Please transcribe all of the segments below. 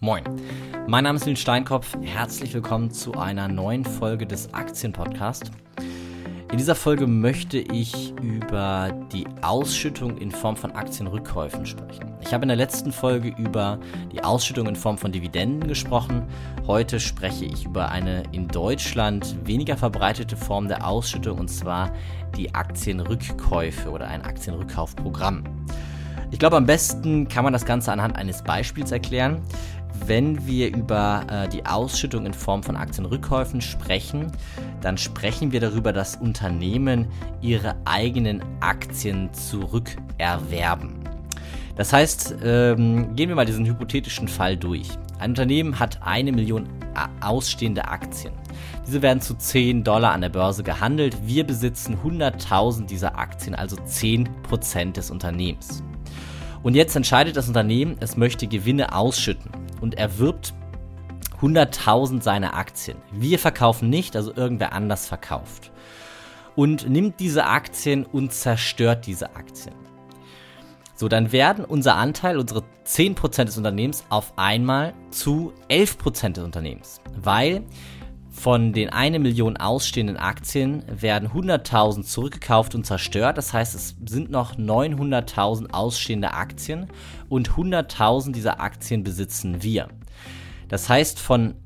Moin, mein Name ist Nils Steinkopf. Herzlich willkommen zu einer neuen Folge des Aktienpodcasts. In dieser Folge möchte ich über die Ausschüttung in Form von Aktienrückkäufen sprechen. Ich habe in der letzten Folge über die Ausschüttung in Form von Dividenden gesprochen. Heute spreche ich über eine in Deutschland weniger verbreitete Form der Ausschüttung und zwar die Aktienrückkäufe oder ein Aktienrückkaufprogramm. Ich glaube, am besten kann man das Ganze anhand eines Beispiels erklären wenn wir über äh, die Ausschüttung in Form von Aktienrückkäufen sprechen, dann sprechen wir darüber, dass Unternehmen ihre eigenen Aktien zurückerwerben. Das heißt, ähm, gehen wir mal diesen hypothetischen Fall durch. Ein Unternehmen hat eine Million äh, ausstehende Aktien. Diese werden zu 10 Dollar an der Börse gehandelt. Wir besitzen 100.000 dieser Aktien, also 10% des Unternehmens. Und jetzt entscheidet das Unternehmen, es möchte Gewinne ausschütten und erwirbt 100.000 seiner Aktien. Wir verkaufen nicht, also irgendwer anders verkauft. Und nimmt diese Aktien und zerstört diese Aktien. So, dann werden unser Anteil, unsere 10% des Unternehmens auf einmal zu 11% des Unternehmens. Weil von den 1 Million ausstehenden Aktien werden 100.000 zurückgekauft und zerstört. Das heißt, es sind noch 900.000 ausstehende Aktien und 100.000 dieser Aktien besitzen wir. Das heißt, von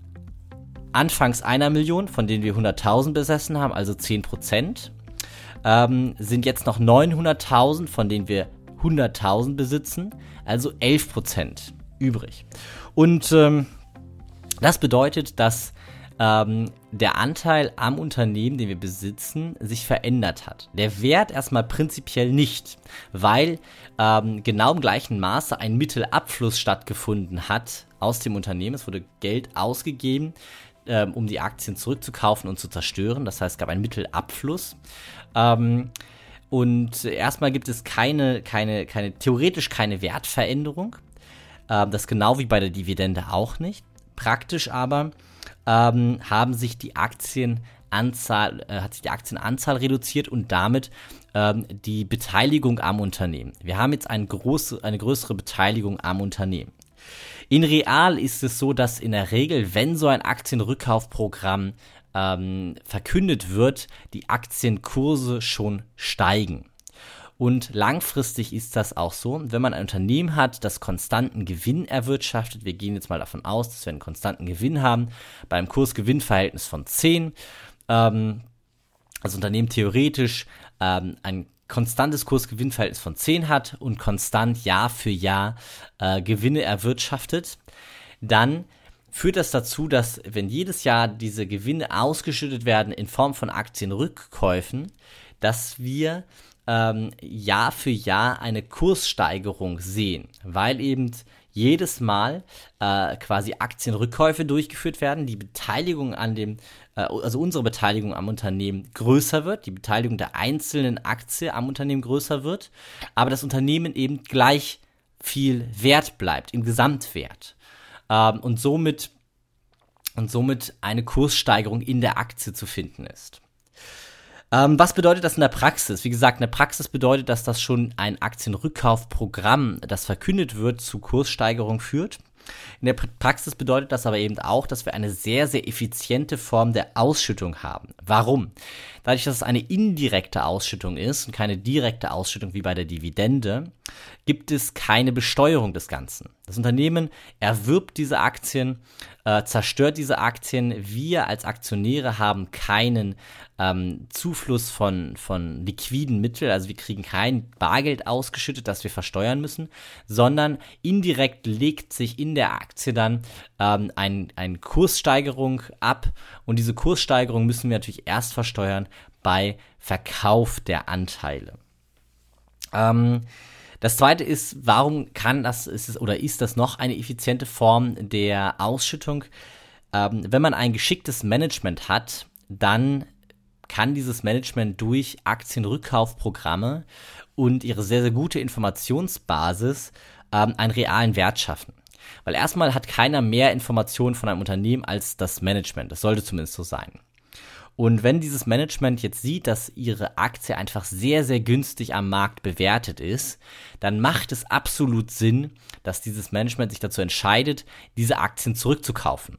anfangs einer Million, von denen wir 100.000 besessen haben, also 10%, ähm, sind jetzt noch 900.000, von denen wir 100.000 besitzen, also 11% übrig. Und ähm, das bedeutet, dass ähm, der Anteil am Unternehmen, den wir besitzen, sich verändert hat. Der Wert erstmal prinzipiell nicht, weil ähm, genau im gleichen Maße ein Mittelabfluss stattgefunden hat aus dem Unternehmen. Es wurde Geld ausgegeben, ähm, um die Aktien zurückzukaufen und zu zerstören. Das heißt, es gab einen Mittelabfluss. Ähm, und erstmal gibt es keine, keine, keine, theoretisch keine Wertveränderung. Ähm, das genau wie bei der Dividende auch nicht. Praktisch aber ähm, haben sich die Aktienanzahl, äh, hat sich die Aktienanzahl reduziert und damit ähm, die Beteiligung am Unternehmen. Wir haben jetzt eine, große, eine größere Beteiligung am Unternehmen. In Real ist es so, dass in der Regel, wenn so ein Aktienrückkaufprogramm ähm, verkündet wird, die Aktienkurse schon steigen. Und langfristig ist das auch so. Wenn man ein Unternehmen hat, das konstanten Gewinn erwirtschaftet, wir gehen jetzt mal davon aus, dass wir einen konstanten Gewinn haben, beim Kurs-Gewinn-Verhältnis von 10, ähm, das Unternehmen theoretisch ähm, ein konstantes Kurs-Gewinn-Verhältnis von 10 hat und konstant Jahr für Jahr äh, Gewinne erwirtschaftet, dann führt das dazu, dass wenn jedes Jahr diese Gewinne ausgeschüttet werden in Form von Aktienrückkäufen, dass wir ähm, Jahr für Jahr eine Kurssteigerung sehen, weil eben jedes Mal äh, quasi Aktienrückkäufe durchgeführt werden, die Beteiligung an dem, äh, also unsere Beteiligung am Unternehmen größer wird, die Beteiligung der einzelnen Aktie am Unternehmen größer wird, aber das Unternehmen eben gleich viel wert bleibt im Gesamtwert ähm, und somit und somit eine Kurssteigerung in der Aktie zu finden ist. Ähm, was bedeutet das in der Praxis? Wie gesagt, in der Praxis bedeutet das, dass schon ein Aktienrückkaufprogramm, das verkündet wird, zu Kurssteigerung führt. In der Praxis bedeutet das aber eben auch, dass wir eine sehr, sehr effiziente Form der Ausschüttung haben. Warum? Dadurch, dass es eine indirekte Ausschüttung ist und keine direkte Ausschüttung wie bei der Dividende, gibt es keine Besteuerung des Ganzen. Das Unternehmen erwirbt diese Aktien, äh, zerstört diese Aktien. Wir als Aktionäre haben keinen ähm, Zufluss von, von liquiden Mitteln, also wir kriegen kein Bargeld ausgeschüttet, das wir versteuern müssen, sondern indirekt legt sich in der Aktie dann ähm, ein, eine Kurssteigerung ab und diese Kurssteigerung müssen wir natürlich erst versteuern bei Verkauf der Anteile. Ähm, das zweite ist, warum kann das, ist es, oder ist das noch eine effiziente Form der Ausschüttung? Ähm, wenn man ein geschicktes Management hat, dann kann dieses Management durch Aktienrückkaufprogramme und ihre sehr, sehr gute Informationsbasis ähm, einen realen Wert schaffen. Weil erstmal hat keiner mehr Informationen von einem Unternehmen als das Management. Das sollte zumindest so sein. Und wenn dieses Management jetzt sieht, dass ihre Aktie einfach sehr, sehr günstig am Markt bewertet ist, dann macht es absolut Sinn, dass dieses Management sich dazu entscheidet, diese Aktien zurückzukaufen.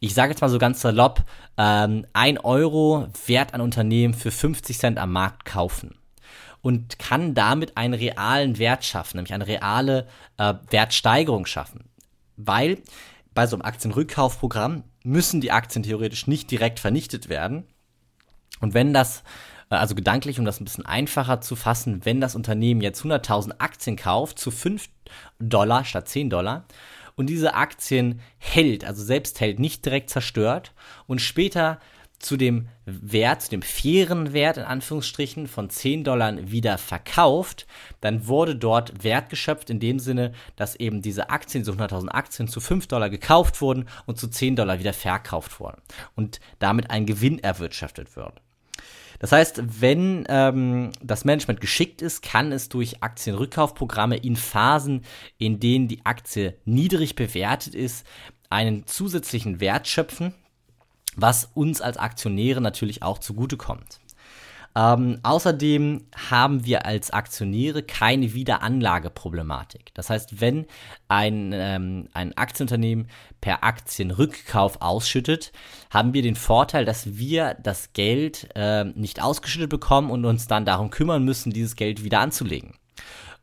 Ich sage jetzt mal so ganz salopp, ähm, ein Euro Wert an Unternehmen für 50 Cent am Markt kaufen und kann damit einen realen Wert schaffen, nämlich eine reale äh, Wertsteigerung schaffen. Weil bei so einem Aktienrückkaufprogramm müssen die Aktien theoretisch nicht direkt vernichtet werden. Und wenn das, äh, also gedanklich, um das ein bisschen einfacher zu fassen, wenn das Unternehmen jetzt 100.000 Aktien kauft zu 5 Dollar statt 10 Dollar und diese Aktien hält, also selbst hält, nicht direkt zerstört und später zu dem Wert, zu dem fairen Wert in Anführungsstrichen von 10 Dollar wieder verkauft, dann wurde dort Wert geschöpft in dem Sinne, dass eben diese Aktien, diese 100.000 Aktien zu 5 Dollar gekauft wurden und zu 10 Dollar wieder verkauft wurden und damit ein Gewinn erwirtschaftet wird. Das heißt, wenn ähm, das Management geschickt ist, kann es durch Aktienrückkaufprogramme in Phasen, in denen die Aktie niedrig bewertet ist, einen zusätzlichen Wert schöpfen, was uns als Aktionäre natürlich auch zugutekommt. Ähm, außerdem haben wir als Aktionäre keine Wiederanlageproblematik. Das heißt, wenn ein, ähm, ein Aktienunternehmen per Aktienrückkauf ausschüttet, haben wir den Vorteil, dass wir das Geld äh, nicht ausgeschüttet bekommen und uns dann darum kümmern müssen, dieses Geld wieder anzulegen.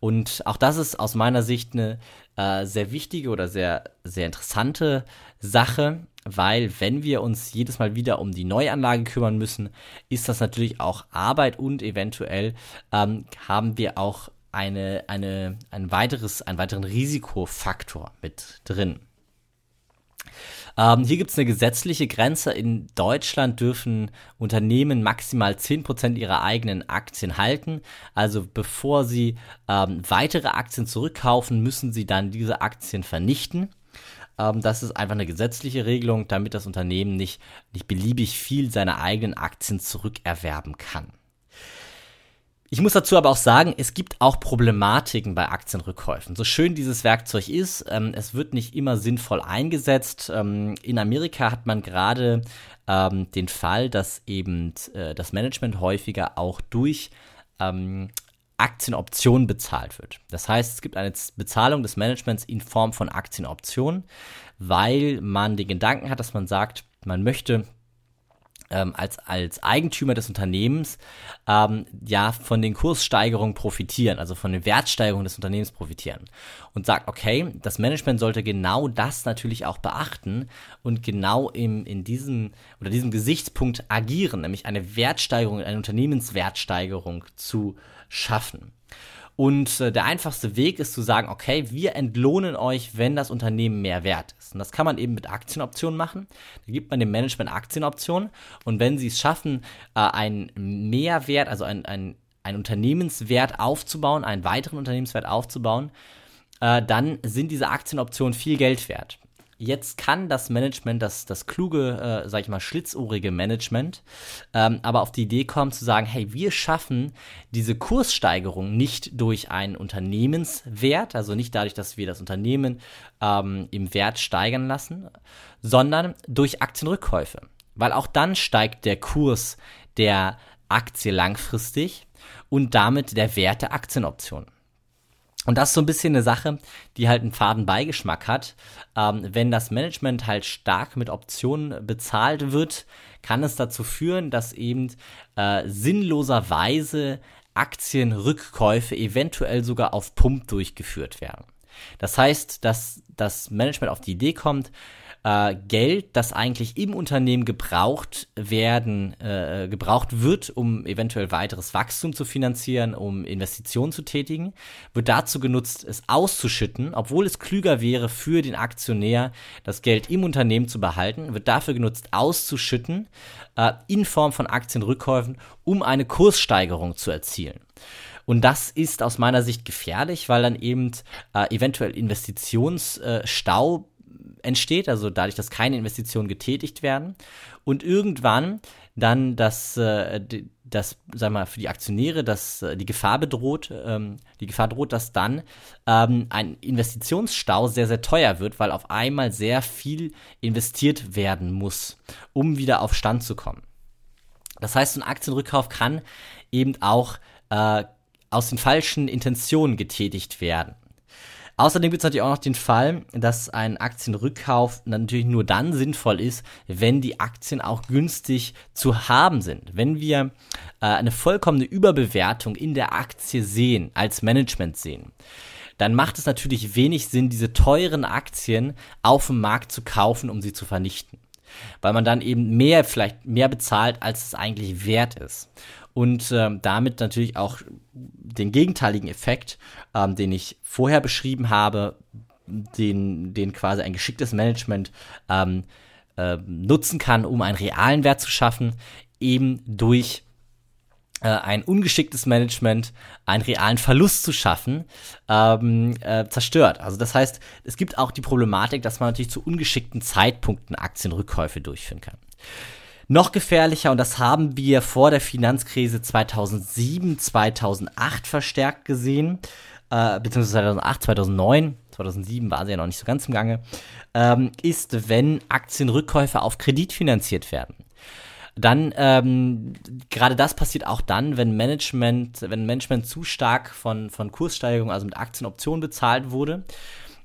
Und auch das ist aus meiner Sicht eine äh, sehr wichtige oder sehr, sehr interessante Sache, weil wenn wir uns jedes Mal wieder um die Neuanlage kümmern müssen, ist das natürlich auch Arbeit und eventuell ähm, haben wir auch eine, eine, ein weiteres, einen weiteren Risikofaktor mit drin. Ähm, hier gibt es eine gesetzliche Grenze. In Deutschland dürfen Unternehmen maximal 10% ihrer eigenen Aktien halten. Also bevor sie ähm, weitere Aktien zurückkaufen, müssen sie dann diese Aktien vernichten. Ähm, das ist einfach eine gesetzliche Regelung, damit das Unternehmen nicht, nicht beliebig viel seiner eigenen Aktien zurückerwerben kann. Ich muss dazu aber auch sagen, es gibt auch Problematiken bei Aktienrückkäufen. So schön dieses Werkzeug ist, ähm, es wird nicht immer sinnvoll eingesetzt. Ähm, in Amerika hat man gerade ähm, den Fall, dass eben äh, das Management häufiger auch durch ähm, Aktienoptionen bezahlt wird. Das heißt, es gibt eine Bezahlung des Managements in Form von Aktienoptionen, weil man den Gedanken hat, dass man sagt, man möchte ähm, als, als Eigentümer des Unternehmens ähm, ja von den Kurssteigerungen profitieren, also von den Wertsteigerungen des Unternehmens profitieren. Und sagt, okay, das Management sollte genau das natürlich auch beachten und genau im, in diesem oder diesem Gesichtspunkt agieren, nämlich eine Wertsteigerung, eine Unternehmenswertsteigerung zu schaffen. Und äh, der einfachste Weg ist zu sagen, okay, wir entlohnen euch, wenn das Unternehmen mehr wert ist. Und das kann man eben mit Aktienoptionen machen. Da gibt man dem Management Aktienoptionen. Und wenn sie es schaffen, äh, einen Mehrwert, also ein, ein, ein Unternehmenswert aufzubauen, einen weiteren Unternehmenswert aufzubauen, äh, dann sind diese Aktienoptionen viel Geld wert. Jetzt kann das Management, das, das kluge, äh, sag ich mal, schlitzohrige Management, ähm, aber auf die Idee kommen zu sagen, hey, wir schaffen diese Kurssteigerung nicht durch einen Unternehmenswert, also nicht dadurch, dass wir das Unternehmen ähm, im Wert steigern lassen, sondern durch Aktienrückkäufe. Weil auch dann steigt der Kurs der Aktie langfristig und damit der Wert der Aktienoption. Und das ist so ein bisschen eine Sache, die halt einen faden Beigeschmack hat. Ähm, wenn das Management halt stark mit Optionen bezahlt wird, kann es dazu führen, dass eben äh, sinnloserweise Aktienrückkäufe eventuell sogar auf Pump durchgeführt werden. Das heißt, dass das Management auf die Idee kommt, äh, Geld, das eigentlich im Unternehmen gebraucht werden, äh, gebraucht wird, um eventuell weiteres Wachstum zu finanzieren, um Investitionen zu tätigen, wird dazu genutzt, es auszuschütten, obwohl es klüger wäre für den Aktionär, das Geld im Unternehmen zu behalten, wird dafür genutzt, auszuschütten äh, in Form von Aktienrückkäufen, um eine Kurssteigerung zu erzielen. Und das ist aus meiner Sicht gefährlich, weil dann eben äh, eventuell Investitionsstau entsteht, also dadurch, dass keine Investitionen getätigt werden. Und irgendwann dann das, äh, das, sag mal, für die Aktionäre, dass äh, die Gefahr bedroht, ähm, die Gefahr droht, dass dann ähm, ein Investitionsstau sehr, sehr teuer wird, weil auf einmal sehr viel investiert werden muss, um wieder auf Stand zu kommen. Das heißt, ein Aktienrückkauf kann eben auch äh, aus den falschen Intentionen getätigt werden. Außerdem gibt es natürlich auch noch den Fall, dass ein Aktienrückkauf natürlich nur dann sinnvoll ist, wenn die Aktien auch günstig zu haben sind. Wenn wir äh, eine vollkommene Überbewertung in der Aktie sehen, als Management sehen, dann macht es natürlich wenig Sinn, diese teuren Aktien auf dem Markt zu kaufen, um sie zu vernichten. Weil man dann eben mehr, vielleicht mehr bezahlt, als es eigentlich wert ist und ähm, damit natürlich auch den gegenteiligen Effekt, ähm, den ich vorher beschrieben habe, den, den quasi ein geschicktes Management ähm, äh, nutzen kann, um einen realen Wert zu schaffen, eben durch äh, ein ungeschicktes Management einen realen Verlust zu schaffen, ähm, äh, zerstört. Also das heißt, es gibt auch die Problematik, dass man natürlich zu ungeschickten Zeitpunkten Aktienrückkäufe durchführen kann. Noch gefährlicher, und das haben wir vor der Finanzkrise 2007, 2008 verstärkt gesehen, äh, beziehungsweise 2008, 2009, 2007 war sie ja noch nicht so ganz im Gange, ähm, ist, wenn Aktienrückkäufe auf Kredit finanziert werden. Dann, ähm, gerade das passiert auch dann, wenn Management, wenn Management zu stark von, von Kurssteigerungen, also mit Aktienoptionen bezahlt wurde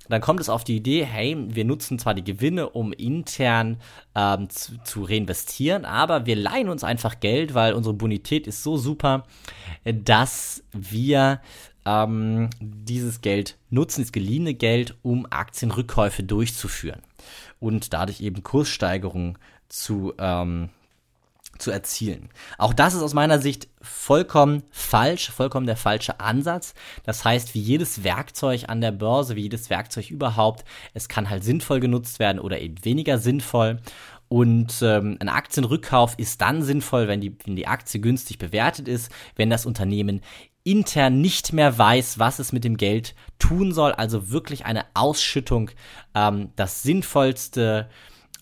dann kommt es auf die Idee, hey, wir nutzen zwar die Gewinne, um intern ähm, zu, zu, reinvestieren, aber wir leihen uns einfach Geld, weil unsere Bonität ist so super, dass wir ähm, dieses Geld nutzen, das geliehene Geld, um Aktienrückkäufe durchzuführen und dadurch eben Kurssteigerungen zu, ähm, zu erzielen. Auch das ist aus meiner Sicht vollkommen falsch, vollkommen der falsche Ansatz. Das heißt, wie jedes Werkzeug an der Börse, wie jedes Werkzeug überhaupt, es kann halt sinnvoll genutzt werden oder eben weniger sinnvoll. Und ähm, ein Aktienrückkauf ist dann sinnvoll, wenn die, wenn die Aktie günstig bewertet ist, wenn das Unternehmen intern nicht mehr weiß, was es mit dem Geld tun soll. Also wirklich eine Ausschüttung, ähm, das sinnvollste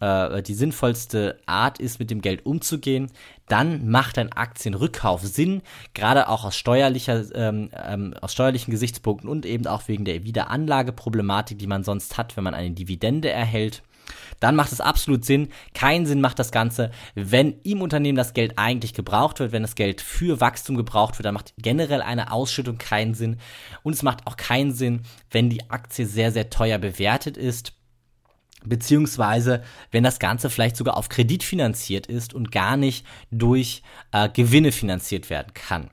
äh, die sinnvollste Art ist, mit dem Geld umzugehen, dann macht ein Aktienrückkauf Sinn, gerade auch aus, steuerlicher, ähm, ähm, aus steuerlichen Gesichtspunkten und eben auch wegen der Wiederanlageproblematik, die man sonst hat, wenn man eine Dividende erhält. Dann macht es absolut Sinn. Keinen Sinn macht das Ganze, wenn im Unternehmen das Geld eigentlich gebraucht wird, wenn das Geld für Wachstum gebraucht wird, dann macht generell eine Ausschüttung keinen Sinn. Und es macht auch keinen Sinn, wenn die Aktie sehr, sehr teuer bewertet ist beziehungsweise wenn das Ganze vielleicht sogar auf Kredit finanziert ist und gar nicht durch äh, Gewinne finanziert werden kann.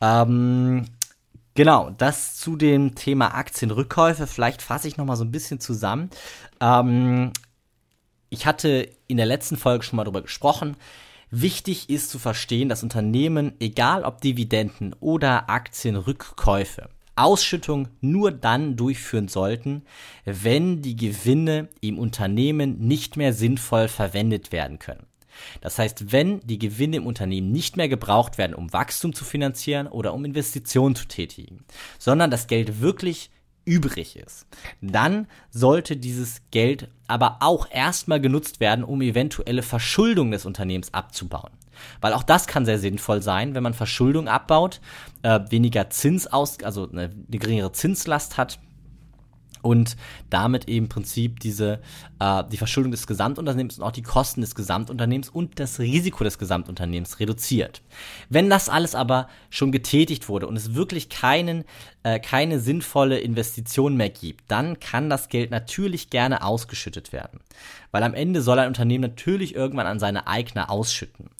Ähm, genau, das zu dem Thema Aktienrückkäufe. Vielleicht fasse ich nochmal so ein bisschen zusammen. Ähm, ich hatte in der letzten Folge schon mal darüber gesprochen. Wichtig ist zu verstehen, dass Unternehmen, egal ob Dividenden oder Aktienrückkäufe, Ausschüttung nur dann durchführen sollten, wenn die Gewinne im Unternehmen nicht mehr sinnvoll verwendet werden können. Das heißt, wenn die Gewinne im Unternehmen nicht mehr gebraucht werden, um Wachstum zu finanzieren oder um Investitionen zu tätigen, sondern das Geld wirklich übrig ist, dann sollte dieses Geld aber auch erstmal genutzt werden, um eventuelle Verschuldung des Unternehmens abzubauen. Weil auch das kann sehr sinnvoll sein, wenn man Verschuldung abbaut, äh, weniger Zins aus, also eine, eine geringere Zinslast hat, und damit eben im Prinzip diese äh, die Verschuldung des Gesamtunternehmens und auch die Kosten des Gesamtunternehmens und das Risiko des Gesamtunternehmens reduziert. Wenn das alles aber schon getätigt wurde und es wirklich keinen äh, keine sinnvolle Investition mehr gibt, dann kann das Geld natürlich gerne ausgeschüttet werden, weil am Ende soll ein Unternehmen natürlich irgendwann an seine Eigner ausschütten.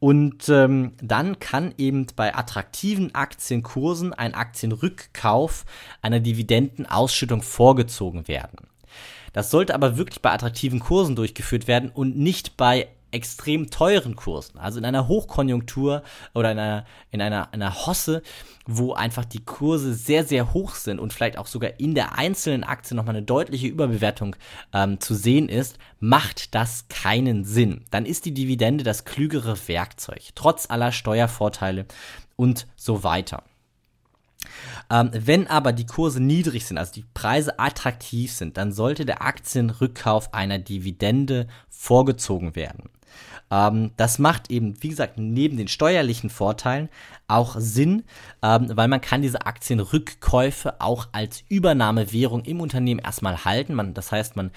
Und ähm, dann kann eben bei attraktiven Aktienkursen ein Aktienrückkauf einer Dividendenausschüttung vorgezogen werden. Das sollte aber wirklich bei attraktiven Kursen durchgeführt werden und nicht bei extrem teuren Kursen. Also in einer Hochkonjunktur oder in einer, in einer, einer Hosse, wo einfach die Kurse sehr, sehr hoch sind und vielleicht auch sogar in der einzelnen Aktie nochmal eine deutliche Überbewertung ähm, zu sehen ist, macht das keinen Sinn. Dann ist die Dividende das klügere Werkzeug, trotz aller Steuervorteile und so weiter. Ähm, wenn aber die Kurse niedrig sind, also die Preise attraktiv sind, dann sollte der Aktienrückkauf einer Dividende vorgezogen werden. Ähm, das macht eben, wie gesagt, neben den steuerlichen Vorteilen auch Sinn, ähm, weil man kann diese Aktienrückkäufe auch als Übernahmewährung im Unternehmen erstmal halten. Man, das heißt, man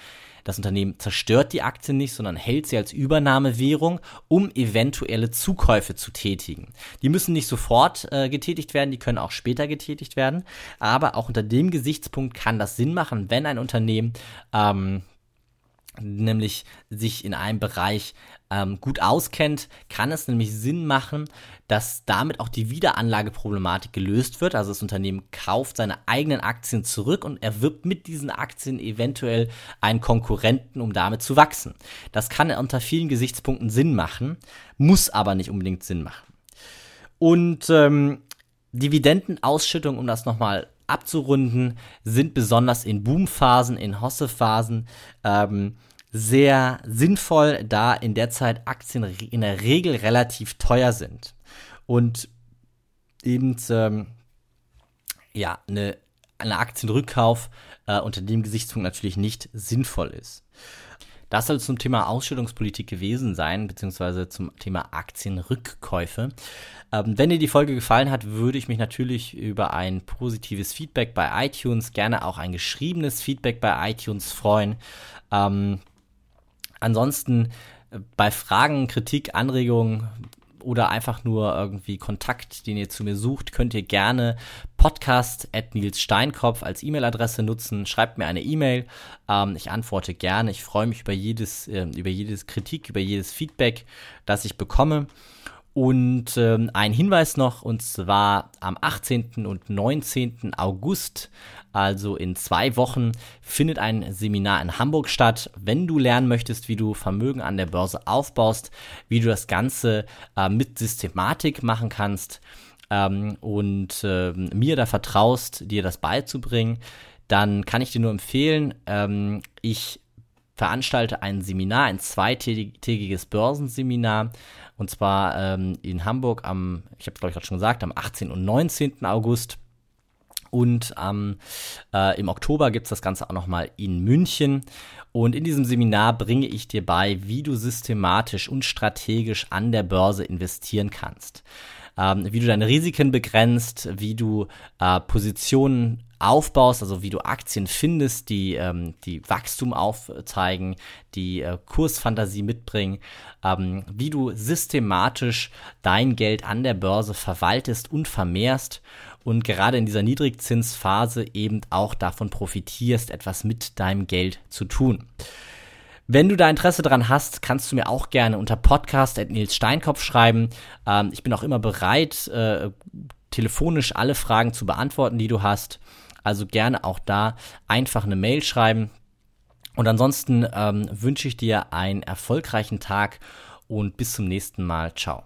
das Unternehmen zerstört die Aktien nicht, sondern hält sie als Übernahmewährung, um eventuelle Zukäufe zu tätigen. Die müssen nicht sofort äh, getätigt werden, die können auch später getätigt werden. Aber auch unter dem Gesichtspunkt kann das Sinn machen, wenn ein Unternehmen ähm, nämlich sich in einem Bereich ähm, gut auskennt, kann es nämlich Sinn machen, dass damit auch die Wiederanlageproblematik gelöst wird. Also das Unternehmen kauft seine eigenen Aktien zurück und erwirbt mit diesen Aktien eventuell einen Konkurrenten, um damit zu wachsen. Das kann unter vielen Gesichtspunkten Sinn machen, muss aber nicht unbedingt Sinn machen. Und ähm, Dividendenausschüttung, um das nochmal abzurunden, sind besonders in Boomphasen, in Hossephasen ähm, sehr sinnvoll, da in der Zeit Aktien in der Regel relativ teuer sind. Und eben ähm, ja, eine, eine Aktienrückkauf äh, unter dem Gesichtspunkt natürlich nicht sinnvoll ist. Das soll zum Thema Ausschüttungspolitik gewesen sein, beziehungsweise zum Thema Aktienrückkäufe. Ähm, wenn dir die Folge gefallen hat, würde ich mich natürlich über ein positives Feedback bei iTunes, gerne auch ein geschriebenes Feedback bei iTunes freuen. Ähm, Ansonsten äh, bei Fragen, Kritik, Anregungen oder einfach nur irgendwie Kontakt, den ihr zu mir sucht, könnt ihr gerne podcast at Nils Steinkopf als E-Mail-Adresse nutzen. Schreibt mir eine E-Mail. Ähm, ich antworte gerne. Ich freue mich über jedes, äh, über jedes Kritik, über jedes Feedback, das ich bekomme. Und ähm, ein Hinweis noch, und zwar am 18. und 19. August, also in zwei Wochen, findet ein Seminar in Hamburg statt. Wenn du lernen möchtest, wie du Vermögen an der Börse aufbaust, wie du das Ganze äh, mit Systematik machen kannst ähm, und äh, mir da vertraust, dir das beizubringen, dann kann ich dir nur empfehlen, ähm, ich veranstalte ein Seminar, ein zweitägiges Börsenseminar. Und zwar ähm, in Hamburg am, ich habe es glaube ich gerade schon gesagt, am 18. und 19. August. Und ähm, äh, im Oktober gibt es das Ganze auch nochmal in München. Und in diesem Seminar bringe ich dir bei, wie du systematisch und strategisch an der Börse investieren kannst. Ähm, wie du deine Risiken begrenzt, wie du äh, Positionen aufbaust, also wie du Aktien findest, die, ähm, die Wachstum aufzeigen, die äh, Kursfantasie mitbringen, ähm, wie du systematisch dein Geld an der Börse verwaltest und vermehrst und gerade in dieser Niedrigzinsphase eben auch davon profitierst, etwas mit deinem Geld zu tun. Wenn du da Interesse dran hast, kannst du mir auch gerne unter podcast Nils Steinkopf schreiben. Ähm, ich bin auch immer bereit, äh, telefonisch alle Fragen zu beantworten, die du hast. Also gerne auch da einfach eine Mail schreiben. Und ansonsten ähm, wünsche ich dir einen erfolgreichen Tag und bis zum nächsten Mal. Ciao.